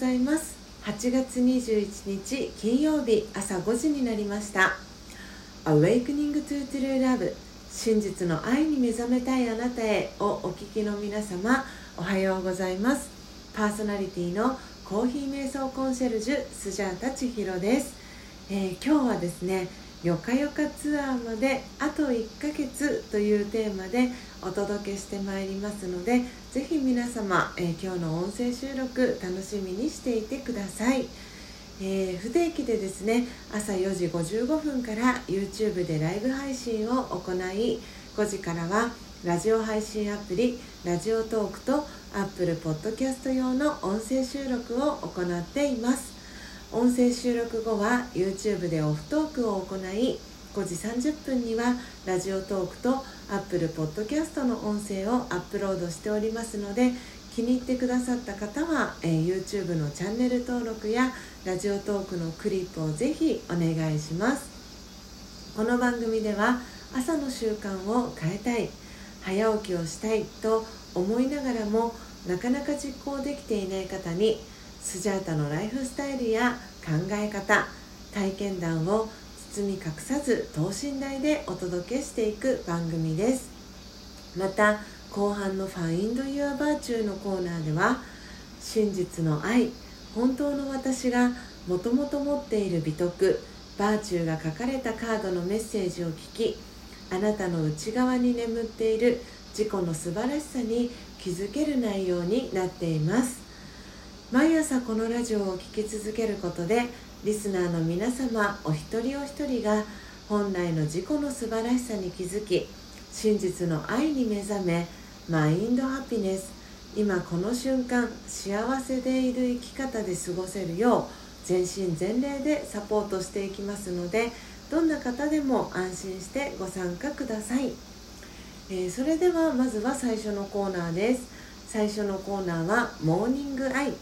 ございます。8月21日金曜日朝5時になりました。Awakening to True Love 真実の愛に目覚めたいあなたへをお聞きの皆様おはようございます。パーソナリティのコーヒー瞑想コンシェルジュスジャータ千尋です、えー、今日はですねよかよかツアーまであと1ヶ月というテーマでお届けしてまいりますのでぜひ皆様、えー、今日の音声収録楽しみにしていてください、えー、不定期でですね朝4時55分から YouTube でライブ配信を行い5時からはラジオ配信アプリラジオトークと Apple Podcast 用の音声収録を行っています。音声収録後は YouTube でオフトークを行い5時30分にはラジオトークと Apple Podcast の音声をアップロードしておりますので気に入ってくださった方は、えー、YouTube のチャンネル登録やラジオトークのクリップをぜひお願いします。この番組では朝の習慣を変えたい早起きをしたいと思いながらもなかなか実行できていない方にスジャータのライフスタイルや考え方体験談を包み隠さず等身大でお届けしていく番組です。また後半の「Find Your Virtue」のコーナーでは真実の愛本当の私がもともと持っている美徳バーチューが書かれたカードのメッセージを聞きあなたの内側に眠っている自己の素晴らしさに気づける内容になっています。毎朝このラジオを聴き続けることでリスナーの皆様お一人お一人が本来の自己の素晴らしさに気づき真実の愛に目覚めマインドハピネス。今この瞬間幸せでいる生き方で過ごせるよう全身全霊でサポートしていきますのでどんな方でも安心してご参加ください、えー、それではまずは最初のコーナーです。最初のコーナーは「モーニングアイ」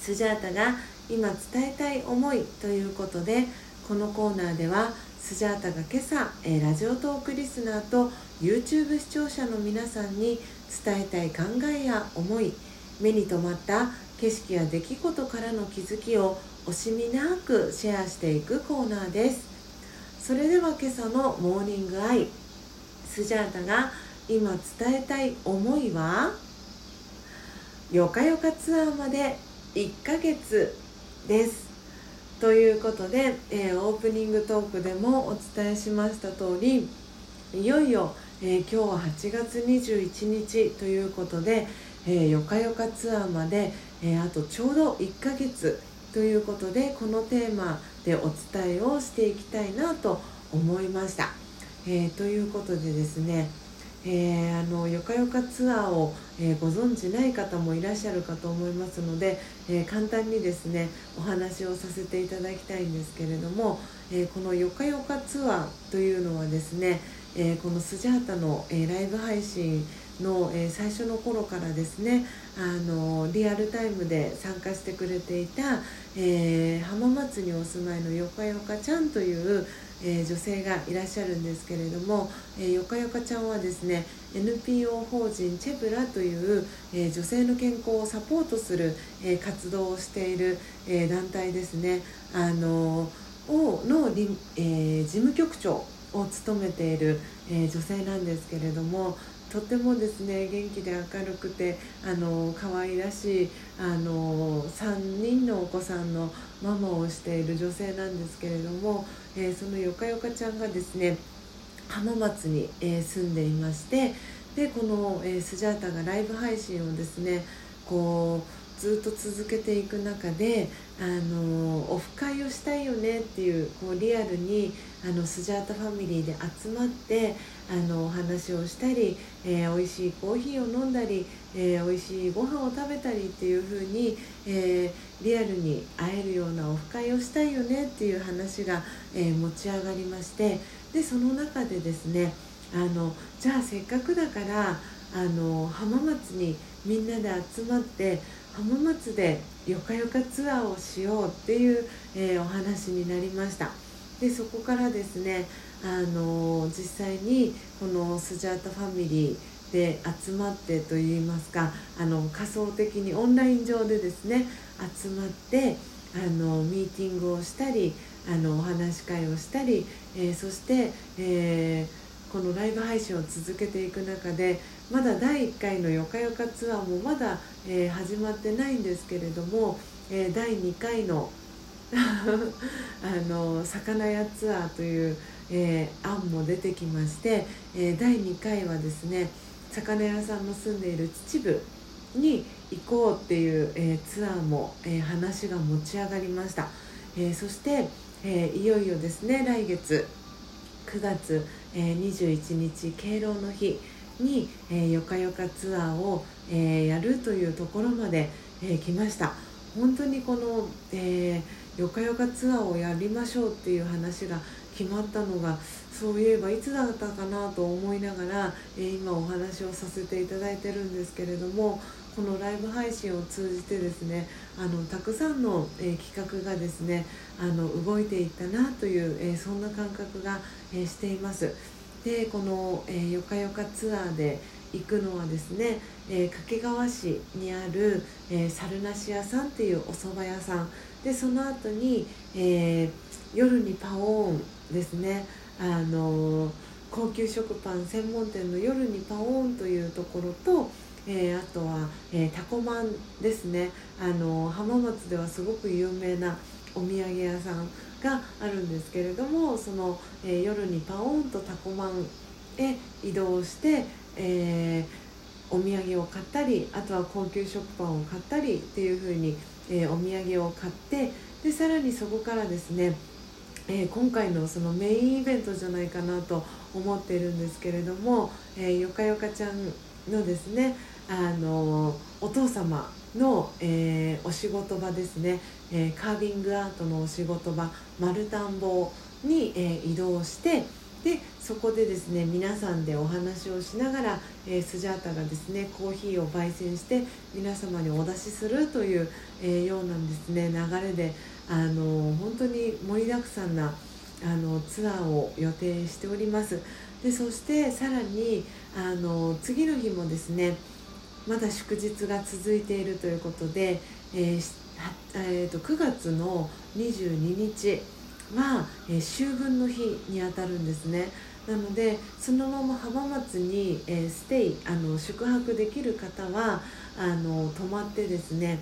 スジャータが今伝えたい思いということでこのコーナーではスジャータが今朝、えラジオトークリスナーと YouTube 視聴者の皆さんに伝えたい考えや思い目に留まった景色や出来事からの気づきを惜しみなくシェアしていくコーナーです。それでは今朝のモーニングアイスジャータが今伝えたい思いは？よかよかツアーまで1ヶ月。ですということで、えー、オープニングトークでもお伝えしました通りいよいよ、えー、今日は8月21日ということで、えー、よかよかツアーまで、えあとちょうど1ヶ月ということでこのテーマでお伝えをしていきたいなと思いました。えということでですねえー、あのよかよかツアーを、えー、ご存じない方もいらっしゃるかと思いますので、えー、簡単にですねお話をさせていただきたいんですけれども、えこのよかよかツアーというのはですね、えこのスジャータの、えライブ配信の、え最初の頃からですねあのリアルタイムで参加してくれていた、え浜松にお住まいのよかよかちゃんというえー、女性がいらっしゃるんですけれども、えー、よかよかちゃんはですね NPO 法人チェブラという、えー、女性の健康をサポートする、え活動をしている、え団体ですね。あのをの、え事務局長を務めている、え女性なんですけれどもとてもですね元気で明るくてあの可愛らしいあの3人のお子さんのママをしている女性なんですけれども、えー、そのよかよかちゃんがですね浜松に、えー、住んでいましてでこの、えー、スジャータがライブ配信をですねこうずっと続けていく中であのオフ会をしたいよねっていうこうリアルにあのスジャータファミリーで集まってあのお話をしたり、えー、美味しいコーヒーを飲んだり、えー、美味しいご飯を食べたりっていう風に、えー、リアルに会えるようなオフ会をしたいよねっていう話が、え、持ち上がりましてでその中でですねあのじゃあせっかくだからあの浜松にみんなで集まって浜松でよかよかツアーをしようっていう、えー、お話になりました。でそこからですねあの実際にこのスジャータファミリーで集まってといいますかあの仮想的にオンライン上でですね集まってあのミーティングをしたりあのお話し会をしたり、えー、そして、えー、このライブ配信を続けていく中でまだ第1回のよかよかツアーもまだ、えー、始まってないんですけれども、え第2回の あの魚屋ツアーという、え案も出てきまして、え第2回はですね魚屋さんの住んでいる秩父に行こうっていう、えツアーも、え話が持ち上がりました、えそして、えいよいよですね来月9月、え21日敬老の日に、えよかよかツアーを、えやるというところまで、え来ました本当にこの、えー、よかよかツアーをやりましょうっていう話が決まったのがそういえばいつだったかなと思いながら、えー、今お話をさせていただいてるんですけれどもこのライブ配信を通じてですねあのたくさんの、えー、企画がですねあの動いていったなという、えー、そんな感覚が、え、しています。でこの、えー、よかよかツアーで行くのはですね、えー、掛川市にある、えー、猿なし屋さんっていうお蕎麦屋さん。でその後に、えー、夜にパオーンですね。あの高級食パン専門店の夜にパオーンというところと、えー、あとは、えー、タコマンですね。あの浜松ではすごく有名なお土産屋さん。があるんですけれどもその、えー、夜にパオンとタコマンへ移動して、えー、お土産を買ったりあとは高級食パンを買ったりっていう風に、えー、お土産を買ってでさらにそこからですね、えー、今回のそのメインイベントじゃないかなと思っているんですけれども、えー、よかよかちゃんのですねあのお父様の、えー、お仕事場ですね、えー、カービングアートのお仕事場丸田んぼに、えー、移動してでそこでですね皆さんでお話をしながら、えー、スジャータがですねコーヒーを焙煎して皆様にお出しするという、えー、ようなんですね。流れであの本当に盛りだくさんなあのツアーを予定しております。でそしてさらにあの次の日もですねまだ祝日が続いているということで、えーえーと9月の22日は、えー、秋分の日にあたるんですね。なのでそのまま浜松に、えー、ステイあの宿泊できる方はあの泊まってですね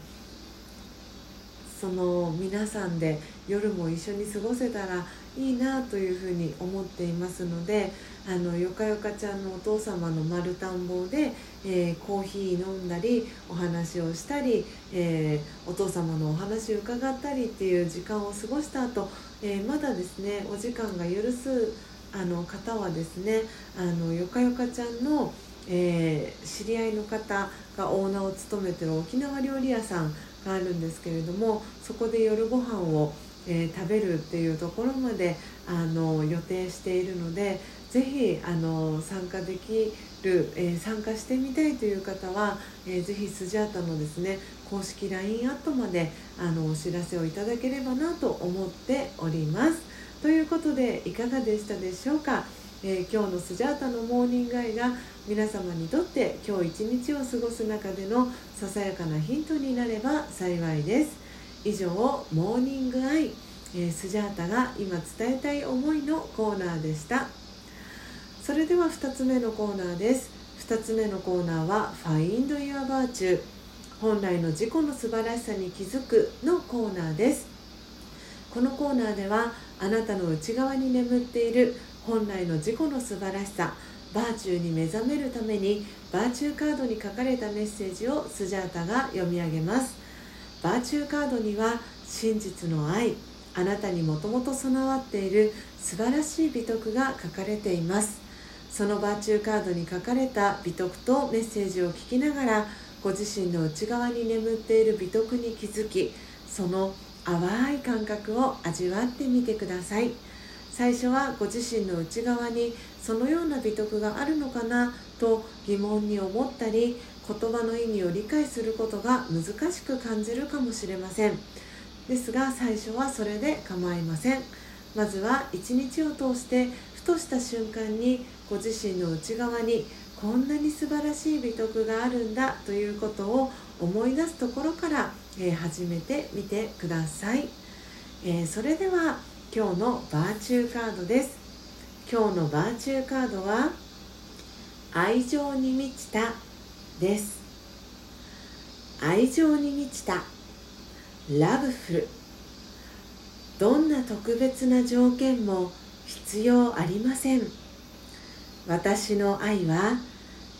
その皆さんで夜も一緒に過ごせたらいいなというふうに思っていますのであのよかよかちゃんのお父様の丸田んぼで、えー、コーヒー飲んだりお話をしたり、えー、お父様のお話を伺ったりっていう時間を過ごした後、えー、まだですねお時間が許すあの方はですねあのよかよかちゃんの、え知り合いの方がオーナーを務めてる沖縄料理屋さんがあるんですけれどもそこで夜ご飯を、えー、食べるっていうところまであの予定しているのでぜひあの参加できる、えー、参加してみたいという方は、えー、ぜひスジャータのですね公式 LINE アットまであのお知らせをいただければなと思っております。ということでいかがでしたでしょうか、えー、今日のスジャータのモーニングアイが皆様にとって今日一日を過ごす中でのささやかなヒントになれば幸いです。以上モーニングアイ、えー、スジャータが今伝えたい思いのコーナーでした。それでは2つ目のコーナーです。2つ目のコーナーは Find Your Virtue 本来の自己の素晴らしさに気づくのコーナーです。このコーナーではあなたの内側に眠っている本来の自己の素晴らしさバーチューに目覚めるためにバーチューカードに書かれたメッセージをスジャータが読み上げます。バーチューカードには真実の愛あなたにもともと備わっている素晴らしい美徳が書かれています。そのバーチューカードに書かれた美徳とメッセージを聞きながらご自身の内側に眠っている美徳に気づきその淡い感覚を味わってみてください。最初はご自身の内側にそのような美徳があるのかなと疑問に思ったり言葉の意味を理解することが難しく感じるかもしれませんですが最初はそれで構いませんまずは一日を通してふとした瞬間にご自身の内側にこんなに素晴らしい美徳があるんだということを思い出すところから、え、始めてみてください、え、それでは今日のバーチューカードです。今日のバーチューカードは愛情に満ちたです。愛情に満ちたラブフル。どんな特別な条件も必要ありません。私の愛は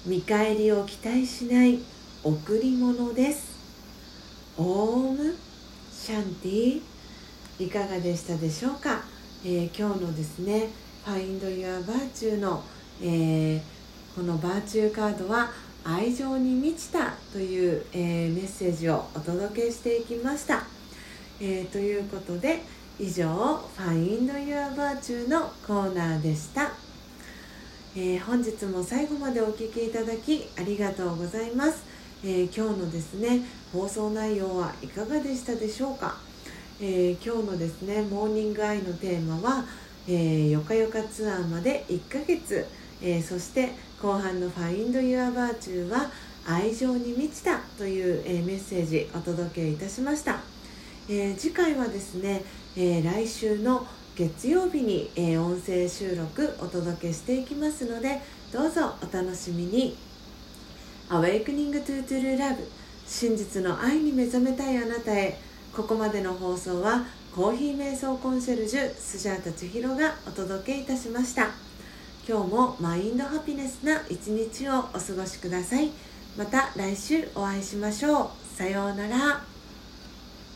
見返りを期待しない贈り物です。オームシャンティいかがでしたでしょうか、えー、今日のですね「Find Your Virtue の」えー、このバーチューカードは愛情に満ちたという、えー、メッセージをお届けしていきました、えということで以上「Find Your Virtue」のコーナーでした、え本日も最後までお聴きいただきありがとうございます、え今日のですね放送内容はいかがでしたでしょうか？えー、今日のですねモーニングアイのテーマは、えー、よかよかツアーまで1ヶ月、え、そして後半の「Find Your Virtue」は愛情に満ちたという、えメッセージお届けいたしました、え次回はですね、え来週の月曜日に、え音声収録お届けしていきますのでどうぞお楽しみに。Awakening to True Love 真実の愛に目覚めたいあなたへ。ここまでの放送はコーヒー瞑想コンシェルジュスジャータ千尋がお届けいたしました。今日もマインドハピネスな一日をお過ごしください。また来週お会いしましょう。さようなら。